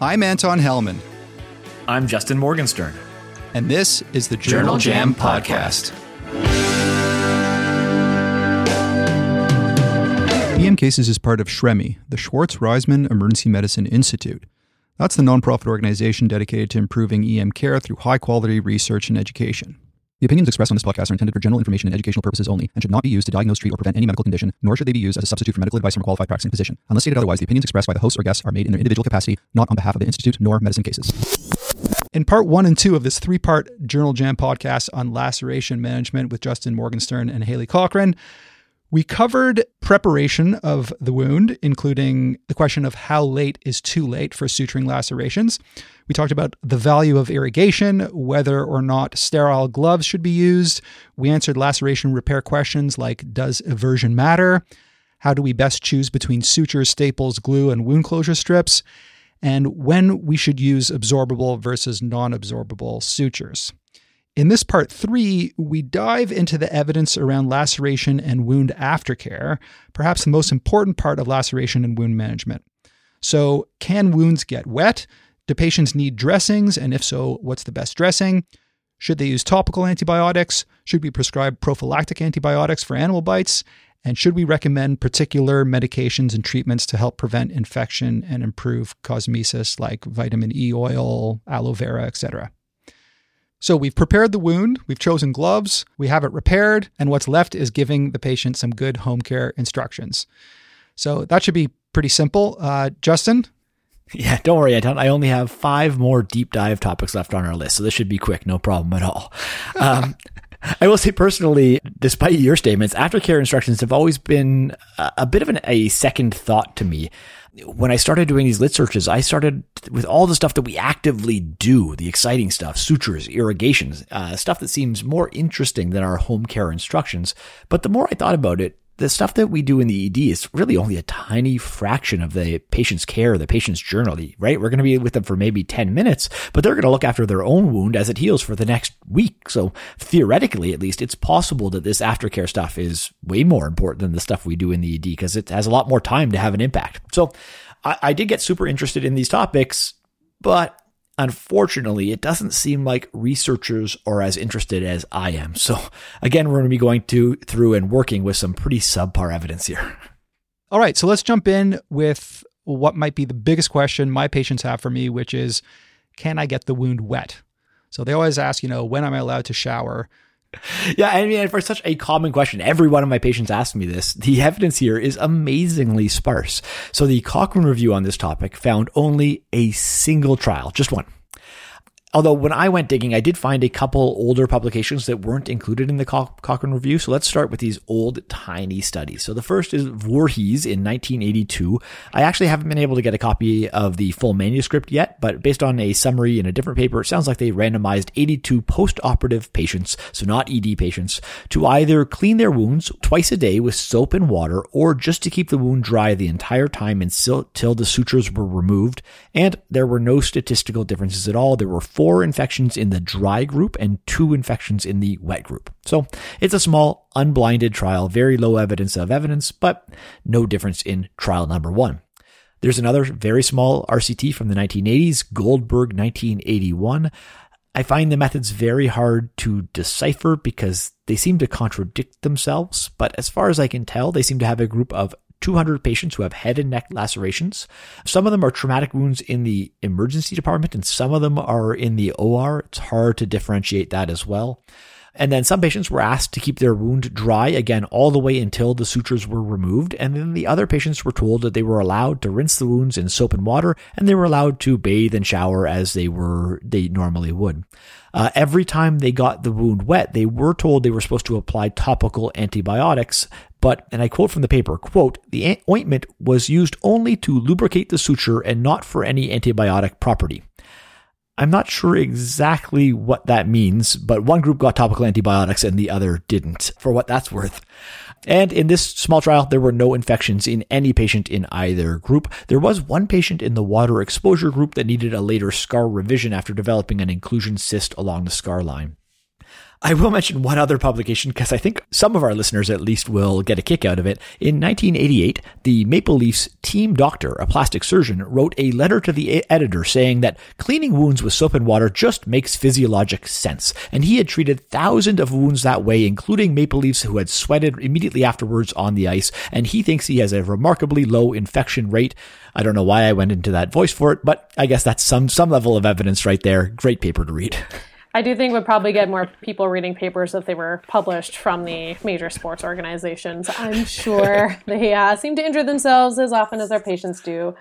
I'm Anton Helman. I'm Justin Morgenstern. And this is the Journal, Journal Jam, Jam Podcast. EM Cases is part of SHREMI, the Schwartz Reisman Emergency Medicine Institute. That's the nonprofit organization dedicated to improving EM care through high quality research and education. The opinions expressed on this podcast are intended for general information and educational purposes only and should not be used to diagnose, treat, or prevent any medical condition, nor should they be used as a substitute for medical advice from a qualified practicing physician. Unless stated otherwise, the opinions expressed by the hosts or guests are made in their individual capacity, not on behalf of the Institute nor medicine cases. In part one and two of this three part Journal Jam podcast on laceration management with Justin Morgenstern and Haley Cochrane, we covered preparation of the wound, including the question of how late is too late for suturing lacerations. We talked about the value of irrigation, whether or not sterile gloves should be used. We answered laceration repair questions like Does eversion matter? How do we best choose between sutures, staples, glue, and wound closure strips? And when we should use absorbable versus non absorbable sutures. In this part three, we dive into the evidence around laceration and wound aftercare, perhaps the most important part of laceration and wound management. So, can wounds get wet? Do patients need dressings? And if so, what's the best dressing? Should they use topical antibiotics? Should we prescribe prophylactic antibiotics for animal bites? And should we recommend particular medications and treatments to help prevent infection and improve cosmesis like vitamin E oil, aloe vera, etc.? So we've prepared the wound, we've chosen gloves, we have it repaired, and what's left is giving the patient some good home care instructions. So that should be pretty simple. Uh, Justin, yeah, don't worry, Anton. I only have five more deep dive topics left on our list, so this should be quick, no problem at all. Um, I will say personally, despite your statements, aftercare instructions have always been a, a bit of an, a second thought to me. When I started doing these lit searches, I started with all the stuff that we actively do, the exciting stuff, sutures, irrigations, uh, stuff that seems more interesting than our home care instructions. But the more I thought about it, the stuff that we do in the ED is really only a tiny fraction of the patient's care, the patient's journal, right? We're going to be with them for maybe 10 minutes, but they're going to look after their own wound as it heals for the next week. So theoretically, at least, it's possible that this aftercare stuff is way more important than the stuff we do in the ED because it has a lot more time to have an impact. So I, I did get super interested in these topics, but Unfortunately, it doesn't seem like researchers are as interested as I am. So again, we're going to be going to through and working with some pretty subpar evidence here. All right, so let's jump in with what might be the biggest question my patients have for me, which is can I get the wound wet? So they always ask, you know, when am I allowed to shower? yeah, I mean, for such a common question, every one of my patients ask me this. The evidence here is amazingly sparse. So the Cochrane review on this topic found only a single trial, just one, Although when I went digging, I did find a couple older publications that weren't included in the Cochrane review. So let's start with these old tiny studies. So the first is Voorhees in 1982. I actually haven't been able to get a copy of the full manuscript yet, but based on a summary in a different paper, it sounds like they randomized 82 post-operative patients, so not ED patients, to either clean their wounds twice a day with soap and water or just to keep the wound dry the entire time until the sutures were removed. And there were no statistical differences at all. There were four four infections in the dry group and two infections in the wet group. So it's a small, unblinded trial, very low evidence of evidence, but no difference in trial number one. There's another very small RCT from the 1980s, Goldberg 1981. I find the methods very hard to decipher because they seem to contradict themselves, but as far as I can tell, they seem to have a group of 200 patients who have head and neck lacerations. Some of them are traumatic wounds in the emergency department, and some of them are in the OR. It's hard to differentiate that as well. And then some patients were asked to keep their wound dry again all the way until the sutures were removed. And then the other patients were told that they were allowed to rinse the wounds in soap and water and they were allowed to bathe and shower as they were, they normally would. Uh, every time they got the wound wet, they were told they were supposed to apply topical antibiotics. But, and I quote from the paper, quote, the ointment was used only to lubricate the suture and not for any antibiotic property. I'm not sure exactly what that means, but one group got topical antibiotics and the other didn't, for what that's worth. And in this small trial, there were no infections in any patient in either group. There was one patient in the water exposure group that needed a later scar revision after developing an inclusion cyst along the scar line. I will mention one other publication because I think some of our listeners at least will get a kick out of it. In 1988, the Maple Leafs team doctor, a plastic surgeon, wrote a letter to the editor saying that cleaning wounds with soap and water just makes physiologic sense. And he had treated thousands of wounds that way, including Maple Leafs who had sweated immediately afterwards on the ice. And he thinks he has a remarkably low infection rate. I don't know why I went into that voice for it, but I guess that's some, some level of evidence right there. Great paper to read. I do think we'd probably get more people reading papers if they were published from the major sports organizations. I'm sure they uh, seem to injure themselves as often as their patients do.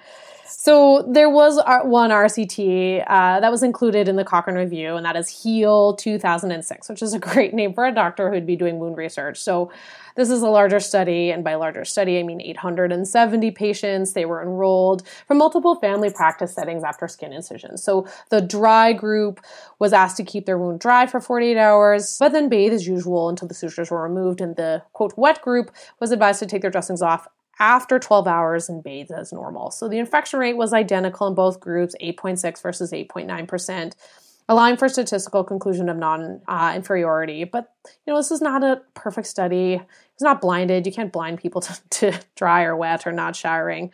So there was one RCT uh, that was included in the Cochrane Review, and that is HEAL 2006, which is a great name for a doctor who'd be doing wound research. So this is a larger study, and by larger study, I mean 870 patients. They were enrolled from multiple family practice settings after skin incisions. So the dry group was asked to keep their wound dry for 48 hours, but then bathe as usual until the sutures were removed, and the quote wet group was advised to take their dressings off after 12 hours and bathe as normal. So the infection rate was identical in both groups, 8.6 versus 8.9% allowing for statistical conclusion of non-inferiority. Uh, but you know, this is not a perfect study. It's not blinded. You can't blind people to, to dry or wet or not showering.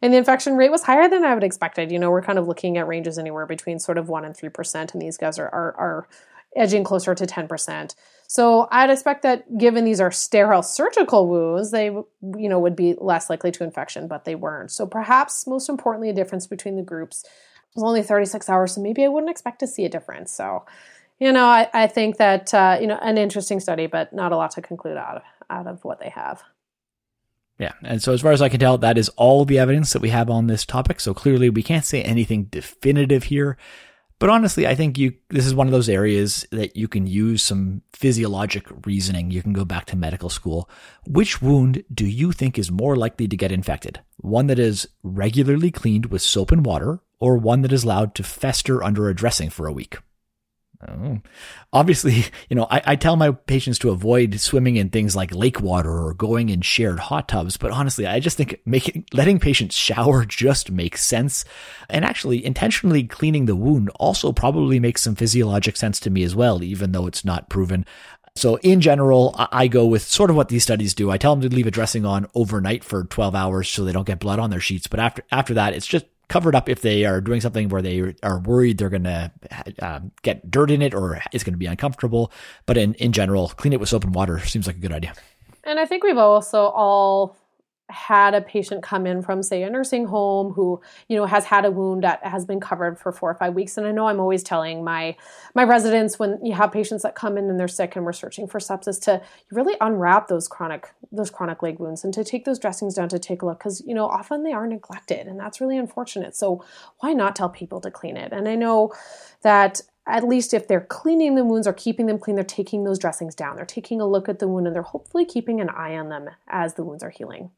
And the infection rate was higher than I would expected. You know, we're kind of looking at ranges anywhere between sort of one and three percent, and these guys are, are are edging closer to ten percent. So I'd expect that given these are sterile surgical wounds, they you know would be less likely to infection, but they weren't. So perhaps most importantly, a difference between the groups was only 36 hours, so maybe I wouldn't expect to see a difference. So, you know, I, I think that, uh, you know, an interesting study, but not a lot to conclude out of, out of what they have. Yeah. And so, as far as I can tell, that is all the evidence that we have on this topic. So clearly, we can't say anything definitive here. But honestly, I think you this is one of those areas that you can use some physiologic reasoning. You can go back to medical school. Which wound do you think is more likely to get infected? One that is regularly cleaned with soap and water or one that is allowed to fester under a dressing for a week. Oh. Obviously, you know, I, I, tell my patients to avoid swimming in things like lake water or going in shared hot tubs. But honestly, I just think making, letting patients shower just makes sense. And actually, intentionally cleaning the wound also probably makes some physiologic sense to me as well, even though it's not proven. So in general, I go with sort of what these studies do. I tell them to leave a dressing on overnight for 12 hours so they don't get blood on their sheets. But after, after that, it's just covered up if they are doing something where they are worried they're going to um, get dirt in it or it's going to be uncomfortable. But in, in general, clean it with soap and water seems like a good idea. And I think we've also all had a patient come in from say a nursing home who you know has had a wound that has been covered for four or five weeks and i know i'm always telling my my residents when you have patients that come in and they're sick and we're searching for sepsis to really unwrap those chronic those chronic leg wounds and to take those dressings down to take a look because you know often they are neglected and that's really unfortunate so why not tell people to clean it and i know that at least if they're cleaning the wounds or keeping them clean, they're taking those dressings down. They're taking a look at the wound and they're hopefully keeping an eye on them as the wounds are healing.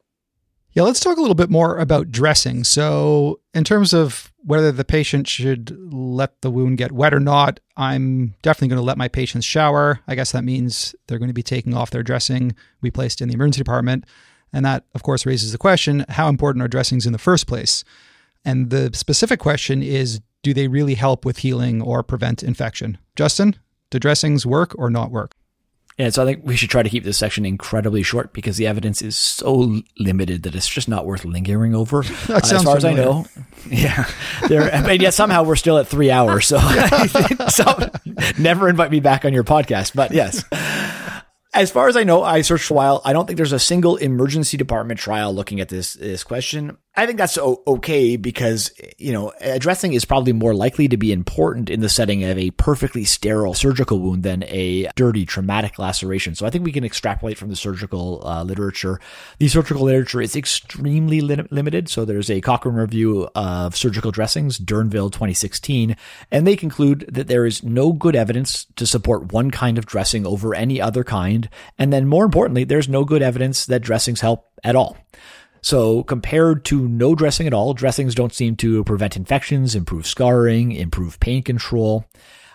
Yeah, let's talk a little bit more about dressing. So, in terms of whether the patient should let the wound get wet or not, I'm definitely going to let my patients shower. I guess that means they're going to be taking off their dressing we placed in the emergency department. And that, of course, raises the question how important are dressings in the first place? And the specific question is do they really help with healing or prevent infection? Justin, do dressings work or not work? And so I think we should try to keep this section incredibly short because the evidence is so limited that it's just not worth lingering over. Uh, as far familiar. as I know, yeah. There, and yet somehow we're still at three hours. So, so never invite me back on your podcast. But yes, as far as I know, I searched for a while. I don't think there's a single emergency department trial looking at this this question. I think that's okay because, you know, addressing is probably more likely to be important in the setting of a perfectly sterile surgical wound than a dirty traumatic laceration. So I think we can extrapolate from the surgical uh, literature. The surgical literature is extremely li- limited. So there's a Cochrane review of surgical dressings, Dumville 2016, and they conclude that there is no good evidence to support one kind of dressing over any other kind. And then more importantly, there's no good evidence that dressings help at all. So compared to no dressing at all, dressings don't seem to prevent infections, improve scarring, improve pain control.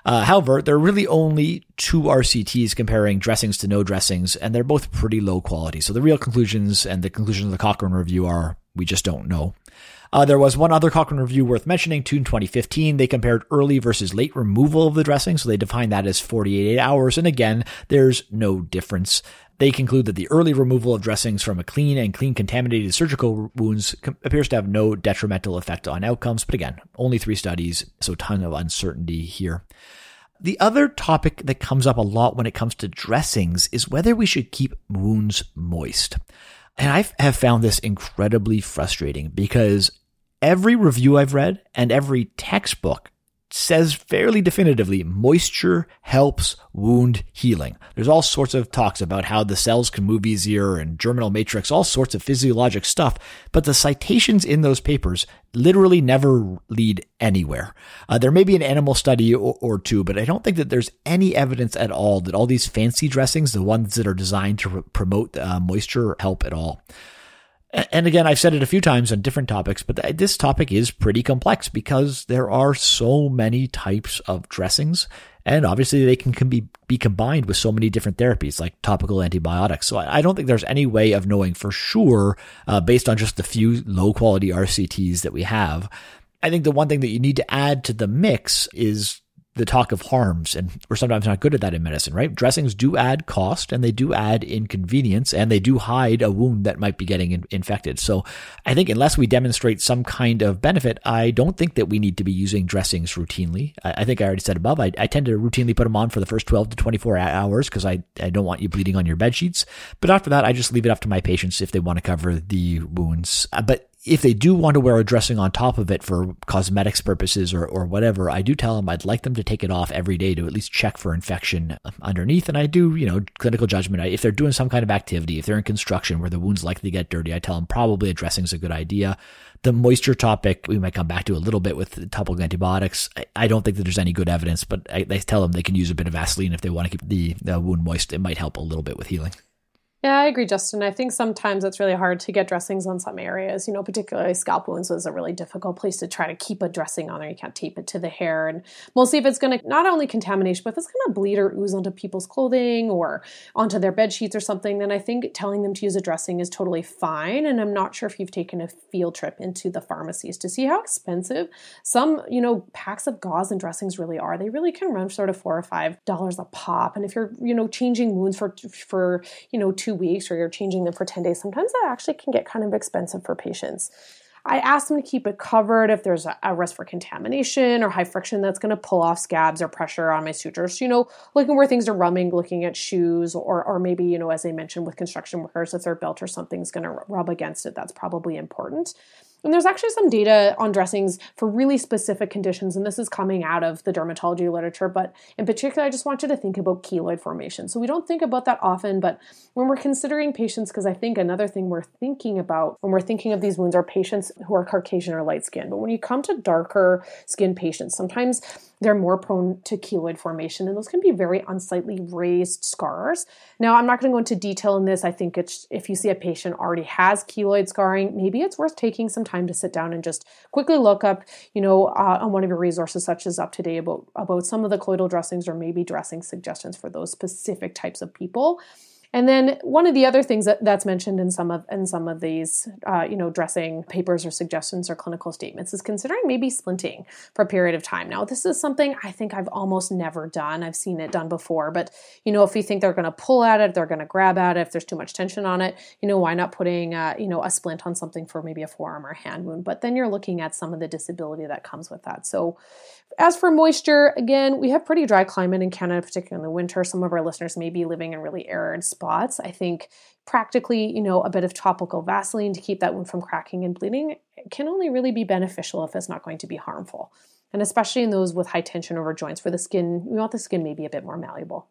Uh, however, there are really only two RCTs comparing dressings to no dressings, and they're both pretty low quality. So the real conclusions and the conclusions of the Cochrane review are we just don't know. Uh, there was one other Cochrane review worth mentioning, Toon 2015. They compared early versus late removal of the dressing, so they defined that as 48 hours. And again, there's no difference. They conclude that the early removal of dressings from a clean and clean contaminated surgical wounds appears to have no detrimental effect on outcomes. But again, only three studies, so ton of uncertainty here. The other topic that comes up a lot when it comes to dressings is whether we should keep wounds moist. And I have found this incredibly frustrating because every review I've read and every textbook says fairly definitively moisture helps wound healing. There's all sorts of talks about how the cells can move easier and germinal matrix, all sorts of physiologic stuff, but the citations in those papers literally never lead anywhere. Uh, there may be an animal study or, or, two, but I don't think that there's any evidence at all that all these fancy dressings, the ones that are designed to re- promote uh, moisture, help at all. And again, I've said it a few times on different topics, but this topic is pretty complex because there are so many types of dressings. And obviously, they can, can be, be combined with so many different therapies like topical antibiotics. So I, I don't think there's any way of knowing for sure, uh, based on just the few low quality RCTs that we have. I think the one thing that you need to add to the mix is the talk of harms, and we're sometimes not good at that in medicine, right? Dressings do add cost and they do add inconvenience and they do hide a wound that might be getting in- infected. So I think unless we demonstrate some kind of benefit, I don't think that we need to be using dressings routinely. I, I think I already said above, I, I, tend to routinely put them on for the first 12 to 24 hours because I, I don't want you bleeding on your bed sheets. But after that, I just leave it up to my patients if they want to cover the wounds. Uh, but if they do want to wear a dressing on top of it for cosmetics purposes or, or whatever, I do tell them I'd like them to take it off every day to at least check for infection um, underneath. And I do, you know, clinical judgment. If they're doing some kind of activity, if they're in construction where the wound's likely to get dirty, I tell them probably a dressing is a good idea. The moisture topic, we might come back to a little bit with topical antibiotics. I, I don't think that there's any good evidence, but I, I, tell them they can use a bit of Vaseline if they want to keep the, the wound moist. It might help a little bit with healing. Yeah, I agree, Justin. I think sometimes it's really hard to get dressings on some areas. You know, particularly scalp wounds was a really difficult place to try to keep a dressing on there. You can't tape it to the hair. And mostly if it's going to not only contamination, but if it's going to bleed or ooze onto people's clothing or onto their bed sheets or something, then I think telling them to use a dressing is totally fine. And I'm not sure if you've taken a field trip into the pharmacies to see how expensive some, you know, packs of gauze and dressings really are. They really can run sort of four or five dollars a pop. And if you're, you know, changing wounds for for, you know, two weeks or you're changing them for 10 days, sometimes that actually can get kind of expensive for patients. I ask them to keep it covered if there's a, risk for contamination or high friction that's going to pull off scabs or pressure on my sutures. You know, looking where things are rubbing, looking at shoes, or or maybe you know, as I mentioned with construction workers, if their belt or something's going to rub against it, that's probably important. And there's actually some data on dressings for really specific conditions, and this is coming out of the dermatology literature. But in particular, I just want you to think about keloid formation. So we don't think about that often, but when we're considering patients, because I think another thing we're thinking about when we're thinking of these wounds are patients who are Caucasian or light skinned. But when you come to darker skin patients, sometimes they're more prone to keloid formation, and those can be very unsightly raised scars. Now, I'm not going to go into detail in this. I think it's if you see a patient already has keloid scarring, maybe it's worth taking some time to sit down and just quickly look up, you know, uh, on one of your resources, such as Up UpToDate, about about some of the colloidal dressings or maybe dressing suggestions for those specific types of people. And then one of the other things that, that's mentioned in some of in some of these, uh, you know, dressing papers or suggestions or clinical statements is considering maybe splinting for a period of time. Now, this is something I think I've almost never done. I've seen it done before, but you know, if you think they're going to pull at it, they're going to grab at it. If there's too much tension on it, you know, why not putting, uh, you know, a splint on something for maybe a forearm or hand wound? But then you're looking at some of the disability that comes with that. So as for moisture, again, we have pretty dry climate in Canada, particularly in the winter. Some of our listeners may be living in really arid spots. I think practically, you know, a bit of topical Vaseline to keep that wound from cracking and bleeding can only really be beneficial if it's not going to be harmful. And especially in those with high tension over joints where the skin, we want the skin maybe a bit more malleable.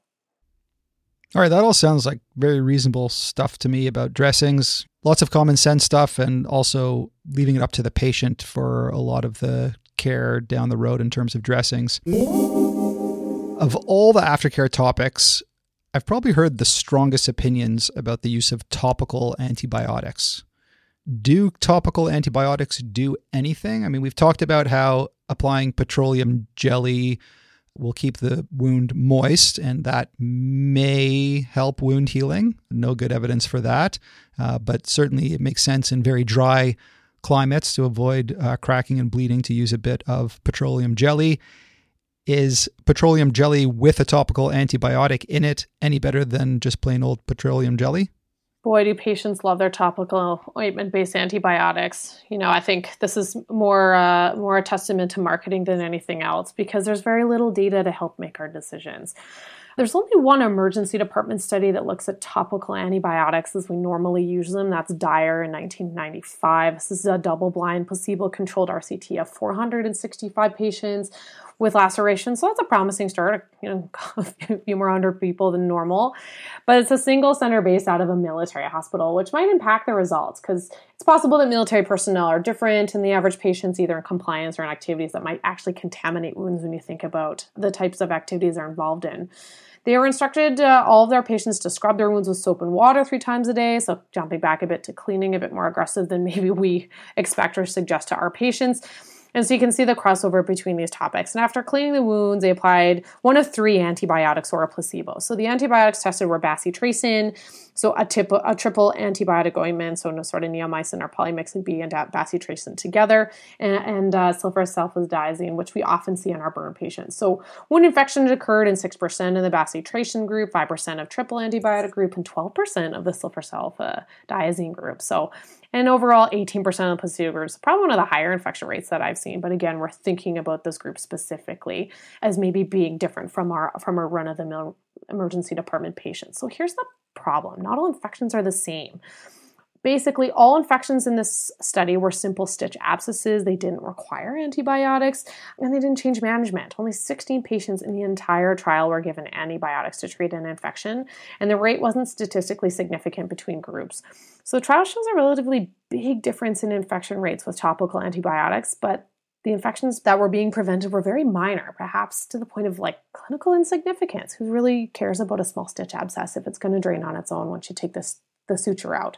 All right, that all sounds like very reasonable stuff to me about dressings. Lots of common sense stuff, and also leaving it up to the patient for a lot of the care down the road in terms of dressings. Of all the aftercare topics, I've probably heard the strongest opinions about the use of topical antibiotics. Do topical antibiotics do anything? I mean, we've talked about how applying petroleum jelly will keep the wound moist, and that may help wound healing. No good evidence for that, uh, but certainly it makes sense in very dry climates to avoid uh, cracking and bleeding to use a bit of petroleum jelly. Is petroleum jelly with a topical antibiotic in it any better than just plain old petroleum jelly? boy, do patients love their topical ointment-based antibiotics. You know, I think this is more uh, more a testament to marketing than anything else because there's very little data to help make our decisions. There's only one emergency department study that looks at topical antibiotics as we normally use them. That's Dire in 1995. This is a double blind, placebo controlled RCT of 465 patients with lacerations. So that's a promising start, you know, a few more hundred people than normal. But it's a single center based out of a military hospital, which might impact the results because it's possible that military personnel are different and the average patients either in compliance or in activities that might actually contaminate wounds when you think about the types of activities they're involved in. They were instructed uh, all of their patients to scrub their wounds with soap and water three times a day. So, jumping back a bit to cleaning, a bit more aggressive than maybe we expect or suggest to our patients. And so you can see the crossover between these topics. And after cleaning the wounds, they applied one of three antibiotics or a placebo. So the antibiotics tested were bacitracin, so a, tip, a triple antibiotic ointment, so sort of neomycin or polymyxin B and bacitracin together, and, and uh, which we often see in our burn patients. So wound infection occurred in 6% in the bacitracin group, 5% of triple antibiotic group, and 12% of the sulfasalfadiazine group. So and overall, 18% of the placebo groups, probably one of the higher infection rates that I've seen. But again, we're thinking about this group specifically as maybe being different from our from our run of the mill emergency department patients. So here's the problem: not all infections are the same. Basically, all infections in this study were simple stitch abscesses. They didn't require antibiotics and they didn't change management. Only 16 patients in the entire trial were given antibiotics to treat an infection, and the rate wasn't statistically significant between groups. So, the trial shows a relatively big difference in infection rates with topical antibiotics, but the infections that were being prevented were very minor, perhaps to the point of like clinical insignificance. Who really cares about a small stitch abscess if it's going to drain on its own once you take this the suture out?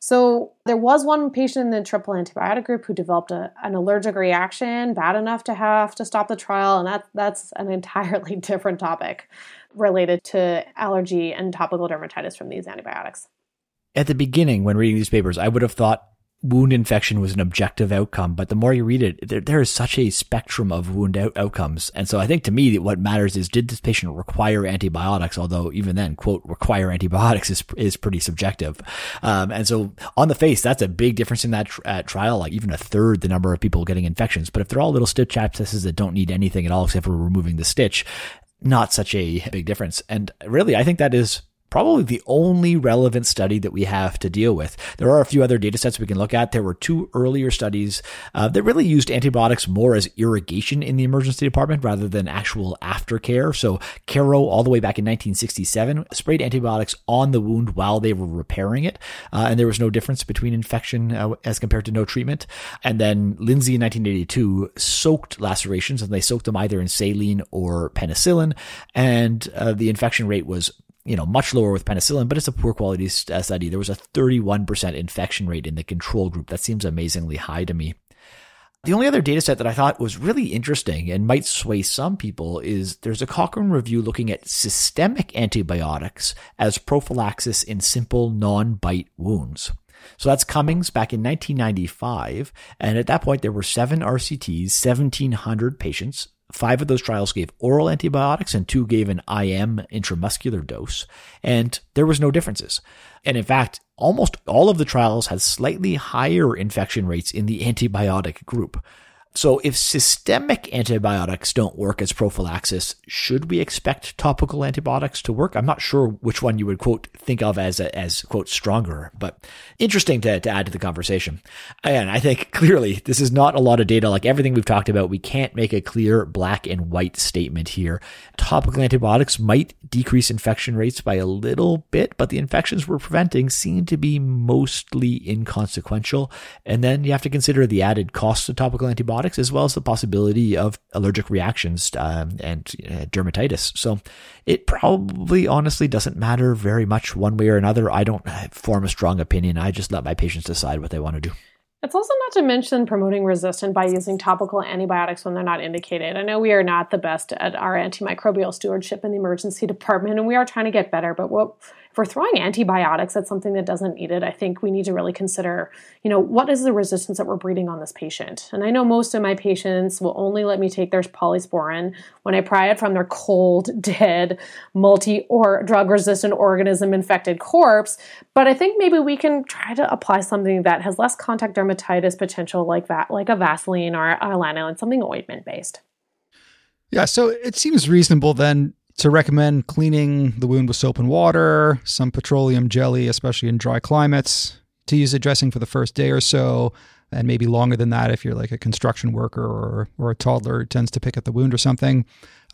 So there was one patient in the triple antibiotic group who developed a, an allergic reaction bad enough to have to stop the trial, and that that's an entirely different topic related to allergy and topical dermatitis from these antibiotics. At the beginning, when reading these papers, I would have thought wound infection was an objective outcome, but the more you read it, there, there is such a spectrum of wound out- outcomes. And so I think to me, what matters is did this patient require antibiotics? Although even then, quote, require antibiotics is, is pretty subjective. Um, and so on the face, that's a big difference in that tr- trial, like even a third the number of people getting infections. But if they're all little stitch abscesses that don't need anything at all except for removing the stitch, not such a big difference. And really, I think that is probably the only relevant study that we have to deal with. There are a few other data sets we can look at. There were two earlier studies uh, that really used antibiotics more as irrigation in the emergency department rather than actual aftercare. So Caro, all the way back in 1967, sprayed antibiotics on the wound while they were repairing it, uh, and there was no difference between infection uh, as compared to no treatment. And then Lindsay in 1982 soaked lacerations, and they soaked them either in saline or penicillin, and uh, the infection rate was you know, much lower with penicillin, but it's a poor quality study. There was a 31% infection rate in the control group. That seems amazingly high to me. The only other data set that I thought was really interesting and might sway some people is there's a Cochrane review looking at systemic antibiotics as prophylaxis in simple non-bite wounds. So that's Cummings back in 1995. And at that point, there were seven RCTs, 1,700 patients, Five of those trials gave oral antibiotics and two gave an IM intramuscular dose, and there was no differences. And in fact, almost all of the trials had slightly higher infection rates in the antibiotic group. So if systemic antibiotics don't work as prophylaxis, should we expect topical antibiotics to work? I'm not sure which one you would quote think of as a, as quote stronger, but interesting to, to add to the conversation. And I think clearly this is not a lot of data. Like everything we've talked about, we can't make a clear black and white statement here. Topical antibiotics might decrease infection rates by a little bit, but the infections we're preventing seem to be mostly inconsequential. And then you have to consider the added cost of topical antibiotics antibiotics, as well as the possibility of allergic reactions um, and uh, dermatitis. So it probably honestly doesn't matter very much one way or another. I don't form a strong opinion. I just let my patients decide what they want to do. It's also not to mention promoting resistance by using topical antibiotics when they're not indicated. I know we are not the best at our antimicrobial stewardship in the emergency department, and we are trying to get better. But what if we're throwing antibiotics at something that doesn't need it, I think we need to really consider, you know, what is the resistance that we're breeding on this patient? And I know most of my patients will only let me take their polysporin when I pry it from their cold, dead, multi or drug resistant organism infected corpse. But I think maybe we can try to apply something that has less contact dermatitis potential like that, like a Vaseline or a lanolin, something ointment based. Yeah, so it seems reasonable then to recommend cleaning the wound with soap and water, some petroleum jelly, especially in dry climates, to use a dressing for the first day or so, and maybe longer than that if you're like a construction worker or, or a toddler who tends to pick at the wound or something.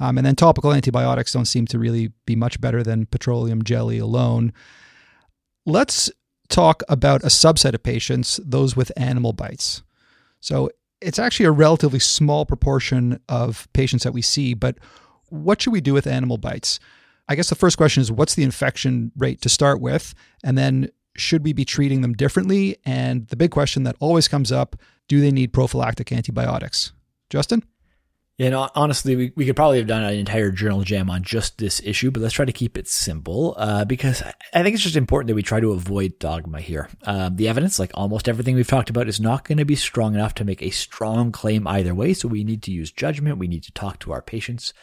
Um, and then topical antibiotics don't seem to really be much better than petroleum jelly alone. Let's talk about a subset of patients, those with animal bites. So it's actually a relatively small proportion of patients that we see, but what should we do with animal bites? I guess the first question is what's the infection rate to start with? And then should we be treating them differently? And the big question that always comes up do they need prophylactic antibiotics? Justin? You know, honestly, we, we could probably have done an entire journal jam on just this issue, but let's try to keep it simple uh, because I think it's just important that we try to avoid dogma here. Um, the evidence, like almost everything we've talked about, is not going to be strong enough to make a strong claim either way. So we need to use judgment. We need to talk to our patients.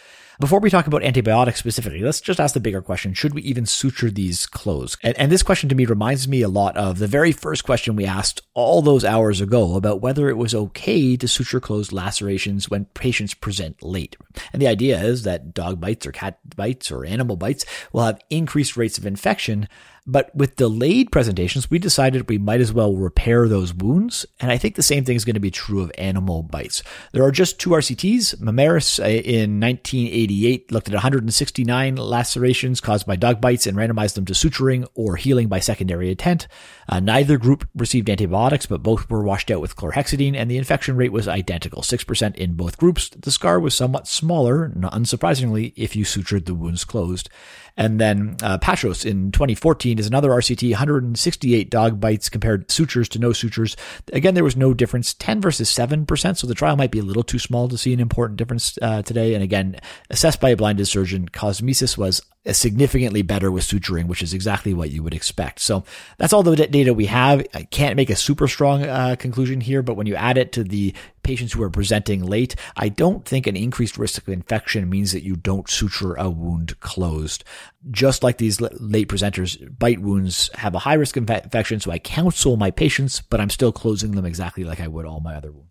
Before we talk about antibiotics specifically, let's just ask the bigger question. Should we even suture these clothes? And, and, this question to me reminds me a lot of the very first question we asked all those hours ago about whether it was okay to suture closed lacerations when patients present late. And the idea is that dog bites or cat bites or animal bites will have increased rates of infection but with delayed presentations, we decided we might as well repair those wounds. And I think the same thing is going to be true of animal bites. There are just two RCTs. Maimaris uh, in 1988 looked at 169 lacerations caused by dog bites and randomized them to suturing or healing by secondary intent. Uh, neither group received antibiotics, but both were washed out with chlorhexidine, and the infection rate was identical 6% in both groups. The scar was somewhat smaller, unsurprisingly, if you sutured the wounds closed. And then uh, Paschos in 2014 is another RCT, 168 dog bites compared sutures to no sutures. Again, there was no difference, 10 versus 7%. So the trial might be a little too small to see an important difference uh, today. And again, assessed by a blinded surgeon, cosmesis was significantly better with suturing, which is exactly what you would expect. So that's all the data we have. I can't make a super strong uh, conclusion here, but when you add it to the patients who are presenting late, I don't think an increased risk of infection means that you don't suture a wound closed. Just like these late presenters, bite wounds have a high risk of infection, so I counsel my patients, but I'm still closing them exactly like I would all my other wounds.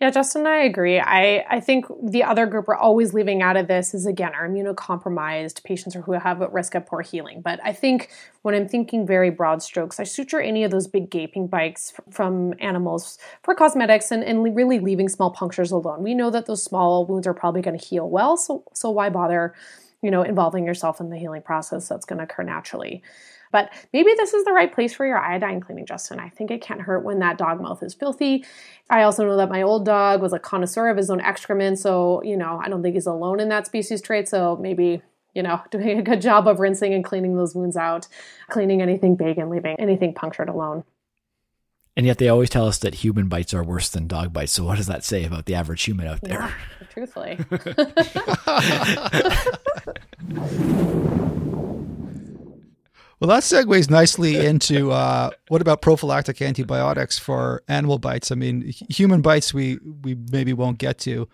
Yeah, Justin, and I agree. I, I think the other group we're always leaving out of this is again our immunocompromised patients or who have a risk of poor healing. But I think when I'm thinking very broad strokes, I suture any of those big gaping bites from animals for cosmetics and, and really leaving small punctures alone. We know that those small wounds are probably going to heal well, so so why bother, you know, involving yourself in the healing process that's going to occur naturally. But maybe this is the right place for your iodine cleaning, Justin. I think it can't hurt when that dog mouth is filthy. I also know that my old dog was a connoisseur of his own excrement, so you know I don't think he's alone in that species trait. So maybe you know doing a good job of rinsing and cleaning those wounds out, cleaning anything big and leaving anything punctured alone. And yet they always tell us that human bites are worse than dog bites. So what does that say about the average human out there? Yeah, truthfully. Well, that segues nicely into uh, what about prophylactic antibiotics for animal bites? I mean, human bites we we maybe won't get to,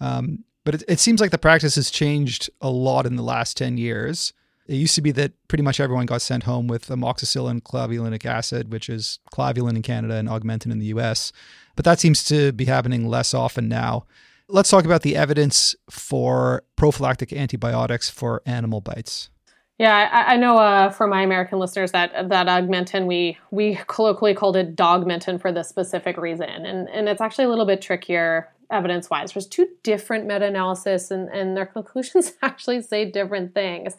um, but it, it, seems like the practice has changed a lot in the last ten years. It used to be that pretty much everyone got sent home with amoxicillin clavulanic acid, which is clavulin in Canada and augmentin in the U.S., but that seems to be happening less often now. Let's talk about the evidence for prophylactic antibiotics for animal bites. Yeah, I, I know uh, for my American listeners that that augmentin we we colloquially called it dogmentin for this specific reason, and and it's actually a little bit trickier evidence wise. There's two different meta analysis, and and their conclusions actually say different things.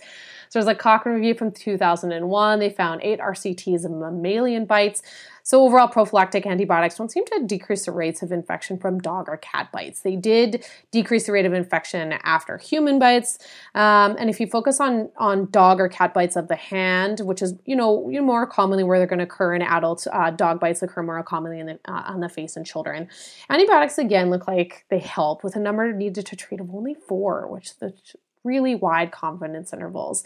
So there's a Cochrane review from 2001. They found eight RCTs of mammalian bites. So overall, prophylactic antibiotics don't seem to decrease the rates of infection from dog or cat bites. They did decrease the rate of infection after human bites. Um, and if you focus on on dog or cat bites of the hand, which is you know you more commonly where they're going to occur in adults, uh, dog bites occur more commonly the, uh, on the face in children. Antibiotics again look like they help with a number needed to treat of only four, which the really wide confidence intervals.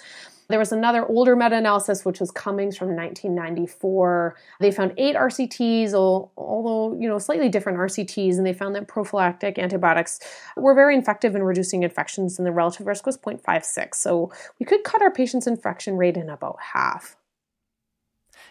There was another older meta analysis, which was Cummings from 1994. They found eight RCTs, although, you know, slightly different RCTs, and they found that prophylactic antibiotics were very effective in reducing infections, and the relative risk was 0.56. So we could cut our patients' infection rate in about half.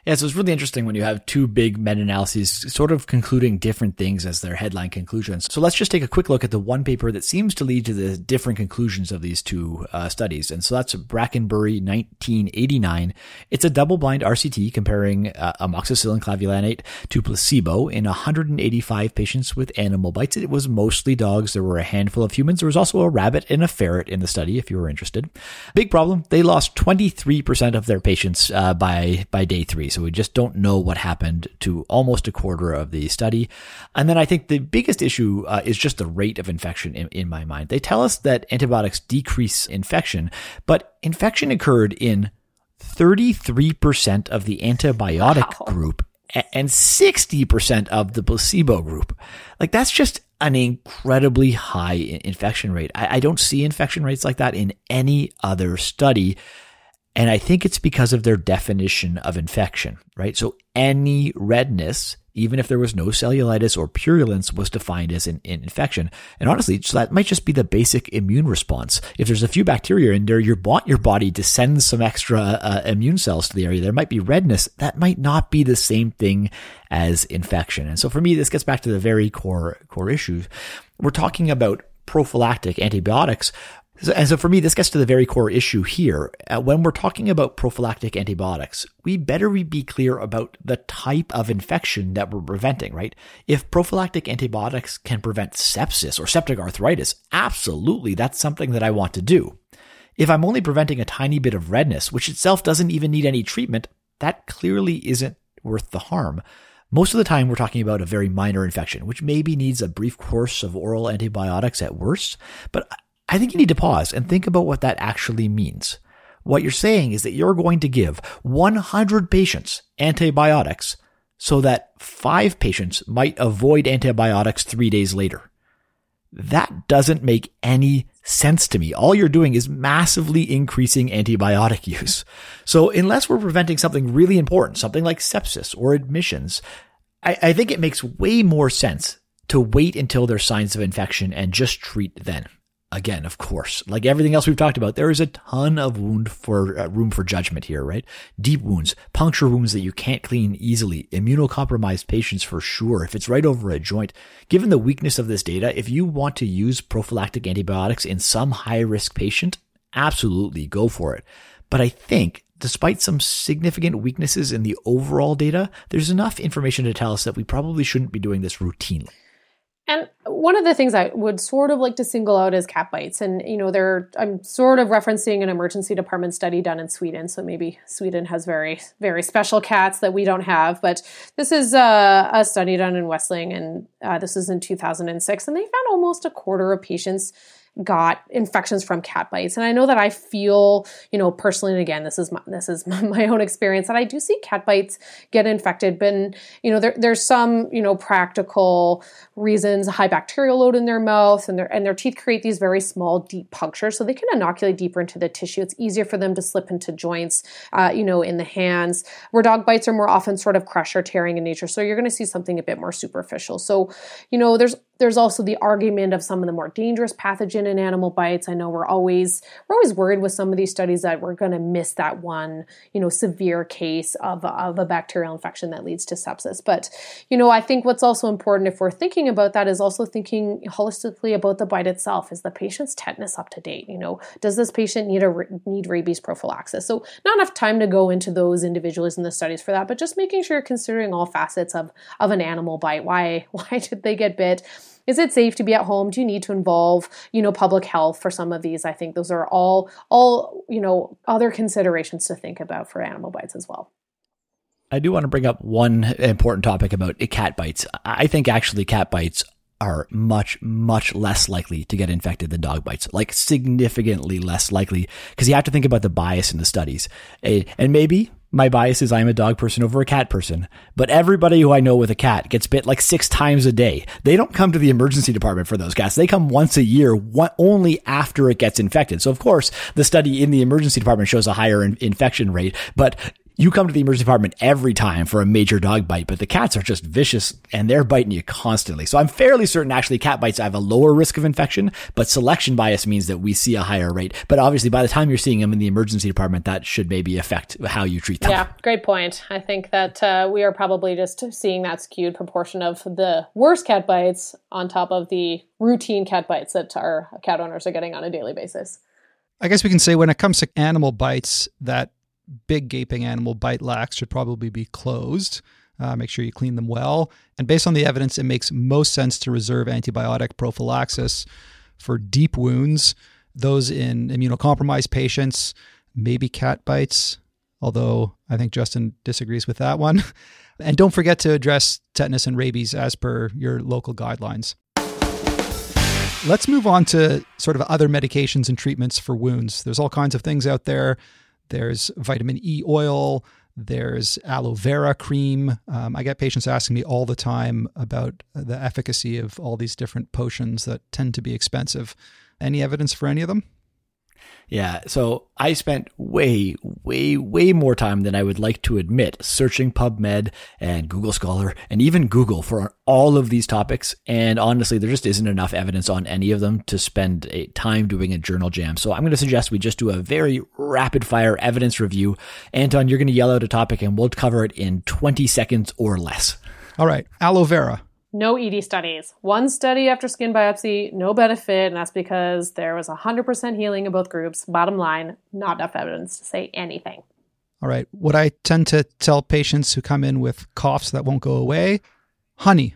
Yeah, so it's really interesting when you have two big meta-analyses sort of concluding different things as their headline conclusions. So let's just take a quick look at the one paper that seems to lead to the different conclusions of these two uh, studies. And so that's Brakenbury 1989. It's a double-blind RCT comparing uh, amoxicillin clavulanate to placebo in 185 patients with animal bites. It was mostly dogs. There were a handful of humans. There was also a rabbit and a ferret in the study, if you were interested. Big problem. They lost 23% of their patients uh, by by day three. So we just don't know what happened to almost a quarter of the study. And then I think the biggest issue uh, is just the rate of infection in, in my mind. They tell us that antibiotics decrease infection, but infection occurred in 33% of the antibiotic wow. group and 60% of the placebo group. Like that's just an incredibly high infection rate. I, I, don't see infection rates like that in any other study. And I think it's because of their definition of infection, right? So any redness, even if there was no cellulitis or purulence, was defined as an, an infection. And honestly, so that might just be the basic immune response. If there's a few bacteria in there, you want your body to send some extra uh, immune cells to the area. There might be redness. That might not be the same thing as infection. And so for me, this gets back to the very core, core issues. We're talking about prophylactic antibiotics and so for me, this gets to the very core issue here. Uh, when we're talking about prophylactic antibiotics, we better be clear about the type of infection that we're preventing, right? If prophylactic antibiotics can prevent sepsis or septic arthritis, absolutely, that's something that I want to do. If I'm only preventing a tiny bit of redness, which itself doesn't even need any treatment, that clearly isn't worth the harm. Most of the time, we're talking about a very minor infection, which maybe needs a brief course of oral antibiotics at worst. But I think you need to pause and think about what that actually means. What you're saying is that you're going to give 100 patients antibiotics so that five patients might avoid antibiotics three days later. That doesn't make any sense to me. All you're doing is massively increasing antibiotic use. So unless we're preventing something really important, something like sepsis or admissions, I, I think it makes way more sense to wait until there's signs of infection and just treat then again, of course, like everything else we've talked about, there is a ton of wound for uh, room for judgment here, right? Deep wounds, puncture wounds that you can't clean easily, immunocompromised patients for sure. If it's right over a joint, given the weakness of this data, if you want to use prophylactic antibiotics in some high risk patient, absolutely go for it. But I think despite some significant weaknesses in the overall data, there's enough information to tell us that we probably shouldn't be doing this routinely. And one of the things I would sort of like to single out is cat bites. And, you know, I'm sort of referencing an emergency department study done in Sweden. So maybe Sweden has very, very special cats that we don't have. But this is a, a study done in Westling, and uh, this is in 2006. And they found almost a quarter of patients got infections from cat bites. And I know that I feel, you know, personally, and again, this is my, this is my own experience that I do see cat bites get infected. But, you know, there, there's some, you know, practical reasons, high bacterial load in their mouth and their, and their teeth create these very small, deep punctures. So they can inoculate deeper into the tissue. It's easier for them to slip into joints, uh, you know, in the hands where dog bites are more often sort of crush or tearing in nature. So you're going to see something a bit more superficial. So, you know, there's there's also the argument of some of the more dangerous pathogen in animal bites. I know we're always we're always worried with some of these studies that we're going to miss that one, you know, severe case of, of a bacterial infection that leads to sepsis. But, you know, I think what's also important if we're thinking about that is also thinking holistically about the bite itself. Is the patient's tetanus up to date? You know, does this patient need a need rabies prophylaxis? So not enough time to go into those individuals in the studies for that, but just making sure you're considering all facets of of an animal bite. Why why did they get bit? Is it safe to be at home do you need to involve you know public health for some of these i think those are all all you know other considerations to think about for animal bites as well I do want to bring up one important topic about cat bites. I think actually cat bites are much, much less likely to get infected than dog bites, like significantly less likely, because you have to think about the bias in the studies. Eh, and maybe my bias is I'm a dog person over a cat person, but everybody who I know with a cat gets bit like six times a day. They don't come to the emergency department for those cats. They come once a year, one, only after it gets infected. So of course, the study in the emergency department shows a higher in, infection rate, but you come to the emergency department every time for a major dog bite, but the cats are just vicious and they're biting you constantly. So I'm fairly certain actually cat bites have a lower risk of infection, but selection bias means that we see a higher rate. But obviously by the time you're seeing them in the emergency department, that should maybe affect how you treat them. Yeah, great point. I think that uh, we are probably just seeing that skewed proportion of the worst cat bites on top of the routine cat bites that our cat owners are getting on a daily basis. I guess we can say when it comes to animal bites that big gaping animal bite lacs should probably be closed. Uh, make sure you clean them well. And based on the evidence, it makes most sense to reserve antibiotic prophylaxis for deep wounds, those in immunocompromised patients, maybe cat bites, although I think Justin disagrees with that one. And don't forget to address tetanus and rabies as per your local guidelines. Let's move on to sort of other medications and treatments for wounds. There's all kinds of things out there. There's vitamin E oil. There's aloe vera cream. Um, I get patients asking me all the time about the efficacy of all these different potions that tend to be expensive. Any evidence for any of them? Yeah. So I spent way, way, way more time than I would like to admit searching PubMed and Google Scholar and even Google for all of these topics. And honestly, there just isn't enough evidence on any of them to spend a time doing a journal jam. So I'm going to suggest we just do a very rapid fire evidence review. Anton, you're going to yell out a topic and we'll cover it in 20 seconds or less. All right. Aloe vera. No ED studies. One study after skin biopsy, no benefit, and that's because there was 100% healing in both groups. Bottom line, not enough evidence to say anything. All right. What I tend to tell patients who come in with coughs that won't go away honey.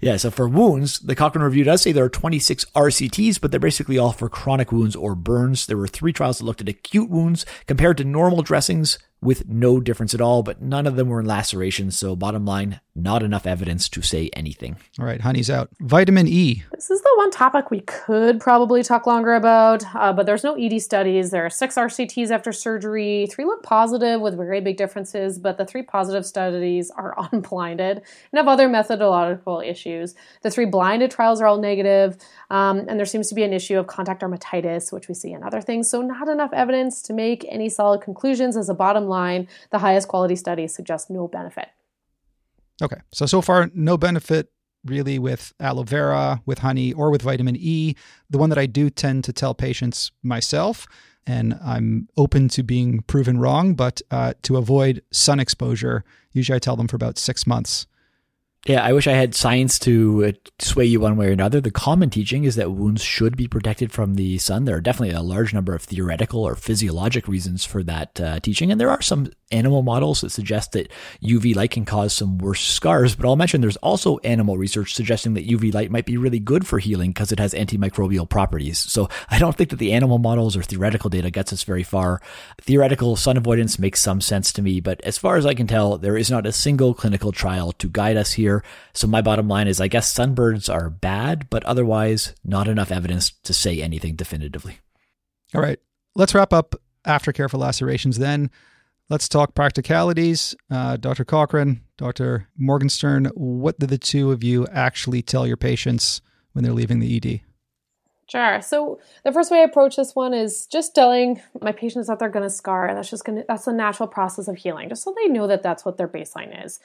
Yeah, so for wounds, the Cochrane review does say there are 26 RCTs, but they're basically all for chronic wounds or burns. There were three trials that looked at acute wounds compared to normal dressings with no difference at all, but none of them were in lacerations. So, bottom line, not enough evidence to say anything. All right, honey's out. Vitamin E. This is the one topic we could probably talk longer about, uh, but there's no ED studies. There are six RCTs after surgery. Three look positive with very big differences, but the three positive studies are unblinded and have other methodological issues. The three blinded trials are all negative, um, and there seems to be an issue of contact dermatitis, which we see in other things. So, not enough evidence to make any solid conclusions as a bottom The highest quality studies suggest no benefit. Okay. So, so far, no benefit really with aloe vera, with honey, or with vitamin E. The one that I do tend to tell patients myself, and I'm open to being proven wrong, but uh, to avoid sun exposure, usually I tell them for about six months. Yeah, I wish I had science to uh, sway you one way or another. The common teaching is that wounds should be protected from the sun. There are definitely a large number of theoretical or physiologic reasons for that uh, teaching, and there are some animal models that suggest that UV light can cause some worse scars. But I'll mention there's also animal research suggesting that UV light might be really good for healing because it has antimicrobial properties. So I don't think that the animal models or theoretical data gets us very far. Theoretical sun avoidance makes some sense to me, but as far as I can tell, there is not a single clinical trial to guide us here. So my bottom line is I guess sunburns are bad, but otherwise not enough evidence to say anything definitively. All right. Let's wrap up aftercare for lacerations then. Let's talk practicalities. Uh, Dr. Cochrane, Dr. Morgenstern, what do the two of you actually tell your patients when they're leaving the ED? Sure. So the first way I approach this one is just telling my patients that they're going to scar. and That's just going to that's the natural process of healing, just so they know that that's what their baseline is.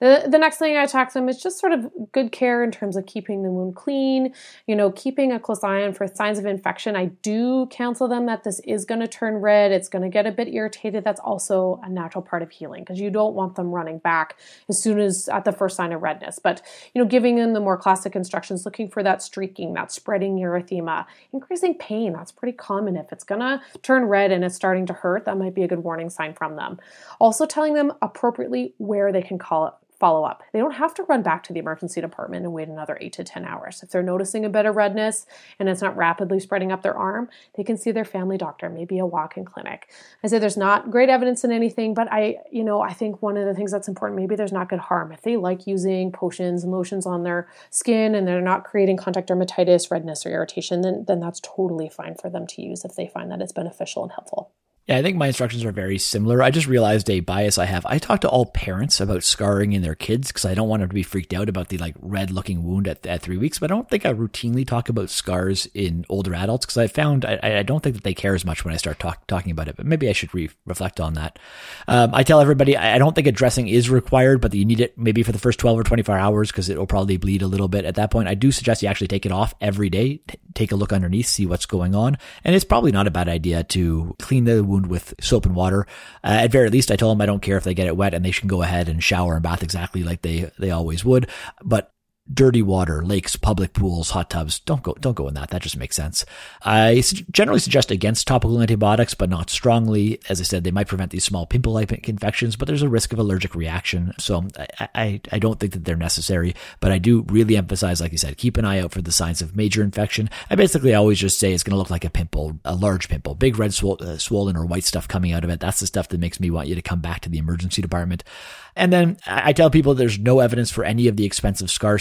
The, next thing I talk to them is just sort of good care in terms of keeping the wound clean, you know, keeping a close eye on for signs of infection. I do counsel them that this is going to turn red, it's going to get a bit irritated. That's also a natural part of healing because you don't want them running back as soon as at the first sign of redness. But, you know, giving them the more classic instructions, looking for that streaking, that spreading erythema, increasing pain. That's pretty common. If it's going to turn red and it's starting to hurt, that might be a good warning sign from them. Also, telling them appropriately where they can call it follow up. They don't have to run back to the emergency department and wait another eight to 10 hours. If they're noticing a bit of redness and it's not rapidly spreading up their arm, they can see their family doctor, maybe a walk in clinic. I say there's not great evidence in anything, but I, you know, I think one of the things that's important, maybe there's not good harm. If they like using potions and lotions on their skin and they're not creating contact dermatitis, redness, or irritation, then, then that's totally fine for them to use if they find that it's beneficial and helpful. Yeah, I think my instructions are very similar. I just realized a bias I have. I talk to all parents about scarring in their kids because I don't want them to be freaked out about the like red looking wound at, at three weeks. But I don't think I routinely talk about scars in older adults because I found I, I don't think that they care as much when I start talk, talking about it. But maybe I should re- reflect on that. Um, I tell everybody I don't think a dressing is required, but you need it maybe for the first 12 or 24 hours because it will probably bleed a little bit at that point. I do suggest you actually take it off every day, take a look underneath, see what's going on. And it's probably not a bad idea to clean the wound with soap and water. Uh, at very least, I tell them I don't care if they get it wet and they should go ahead and shower and bath exactly like they, they always would. But dirty water, lakes, public pools, hot tubs. Don't go, don't go in that. That just makes sense. I generally suggest against topical antibiotics, but not strongly. As I said, they might prevent these small pimple-like infections, but there's a risk of allergic reaction. So I, I, I don't think that they're necessary, but I do really emphasize, like you said, keep an eye out for the signs of major infection. I basically always just say it's going to look like a pimple, a large pimple, big red swol- uh, swollen or white stuff coming out of it. That's the stuff that makes me want you to come back to the emergency department. And then I tell people there's no evidence for any of the expensive scar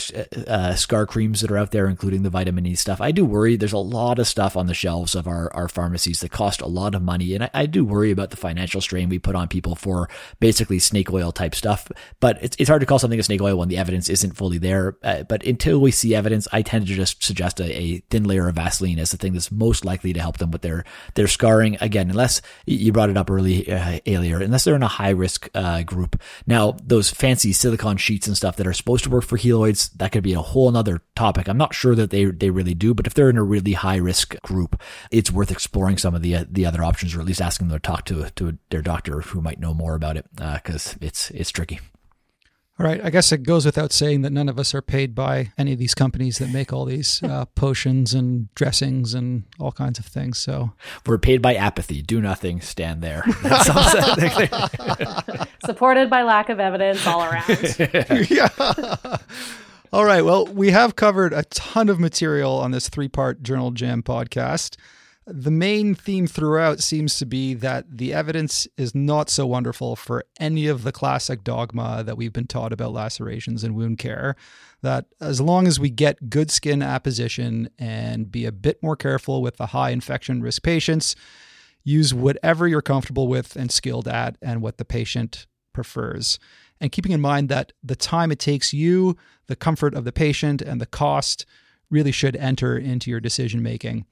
uh, scar creams that are out there, including the vitamin E stuff. I do worry. There's a lot of stuff on the shelves of our, our pharmacies that cost a lot of money, and I, I do worry about the financial strain we put on people for basically snake oil type stuff. But it's it's hard to call something a snake oil when the evidence isn't fully there. Uh, but until we see evidence, I tend to just suggest a, a, thin layer of Vaseline as the thing that's most likely to help them with their their scarring. Again, unless you brought it up early uh, earlier, unless they're in a high risk uh, group. Now now, those fancy silicone sheets and stuff that are supposed to work for keloids, that could be a whole other topic. I'm not sure that they, they really do, but if they're in a really high risk group, it's worth exploring some of the, the other options or at least asking them to talk to, to their doctor who might know more about it, because uh, it's, it's tricky. All right. I guess it goes without saying that none of us are paid by any of these companies that make all these uh, potions and dressings and all kinds of things. So we're paid by apathy. Do nothing. Stand there. That's all Supported by lack of evidence all around. yeah. All right. Well, we have covered a ton of material on this three part Journal Jam podcast the main theme throughout seems to be that the evidence is not so wonderful for any of the classic dogma that we've been taught about lacerations and wound care. That as long as we get good skin apposition and be a bit more careful with the high infection risk patients, use whatever you're comfortable with and skilled at and what the patient prefers. And keeping in mind that the time it takes you, the comfort of the patient, and the cost really should enter into your decision making.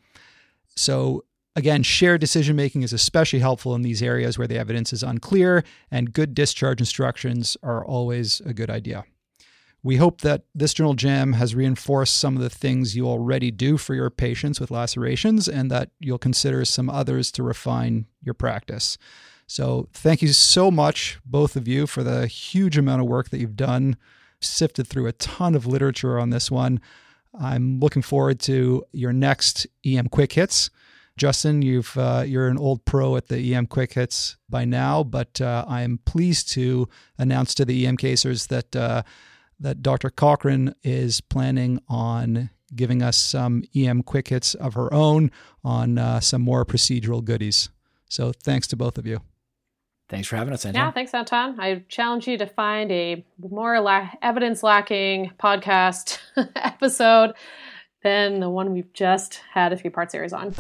So, again, shared decision making is especially helpful in these areas where the evidence is unclear, and good discharge instructions are always a good idea. We hope that this journal jam has reinforced some of the things you already do for your patients with lacerations and that you'll consider some others to refine your practice. So, thank you so much, both of you, for the huge amount of work that you've done, sifted through a ton of literature on this one. I'm looking forward to your next EM Quick Hits. Justin, you've uh, you're an old pro at the EM Quick Hits by now, but uh, I am pleased to announce to the EM casers that uh, that Dr. Cochrane is planning on giving us some EM Quick Hits of her own on uh, some more procedural goodies. So thanks to both of you. Thanks for having us, Anton. Yeah, thanks, Anton. I challenge you to find a more la- evidence lacking podcast episode than the one we've just had a few part series on.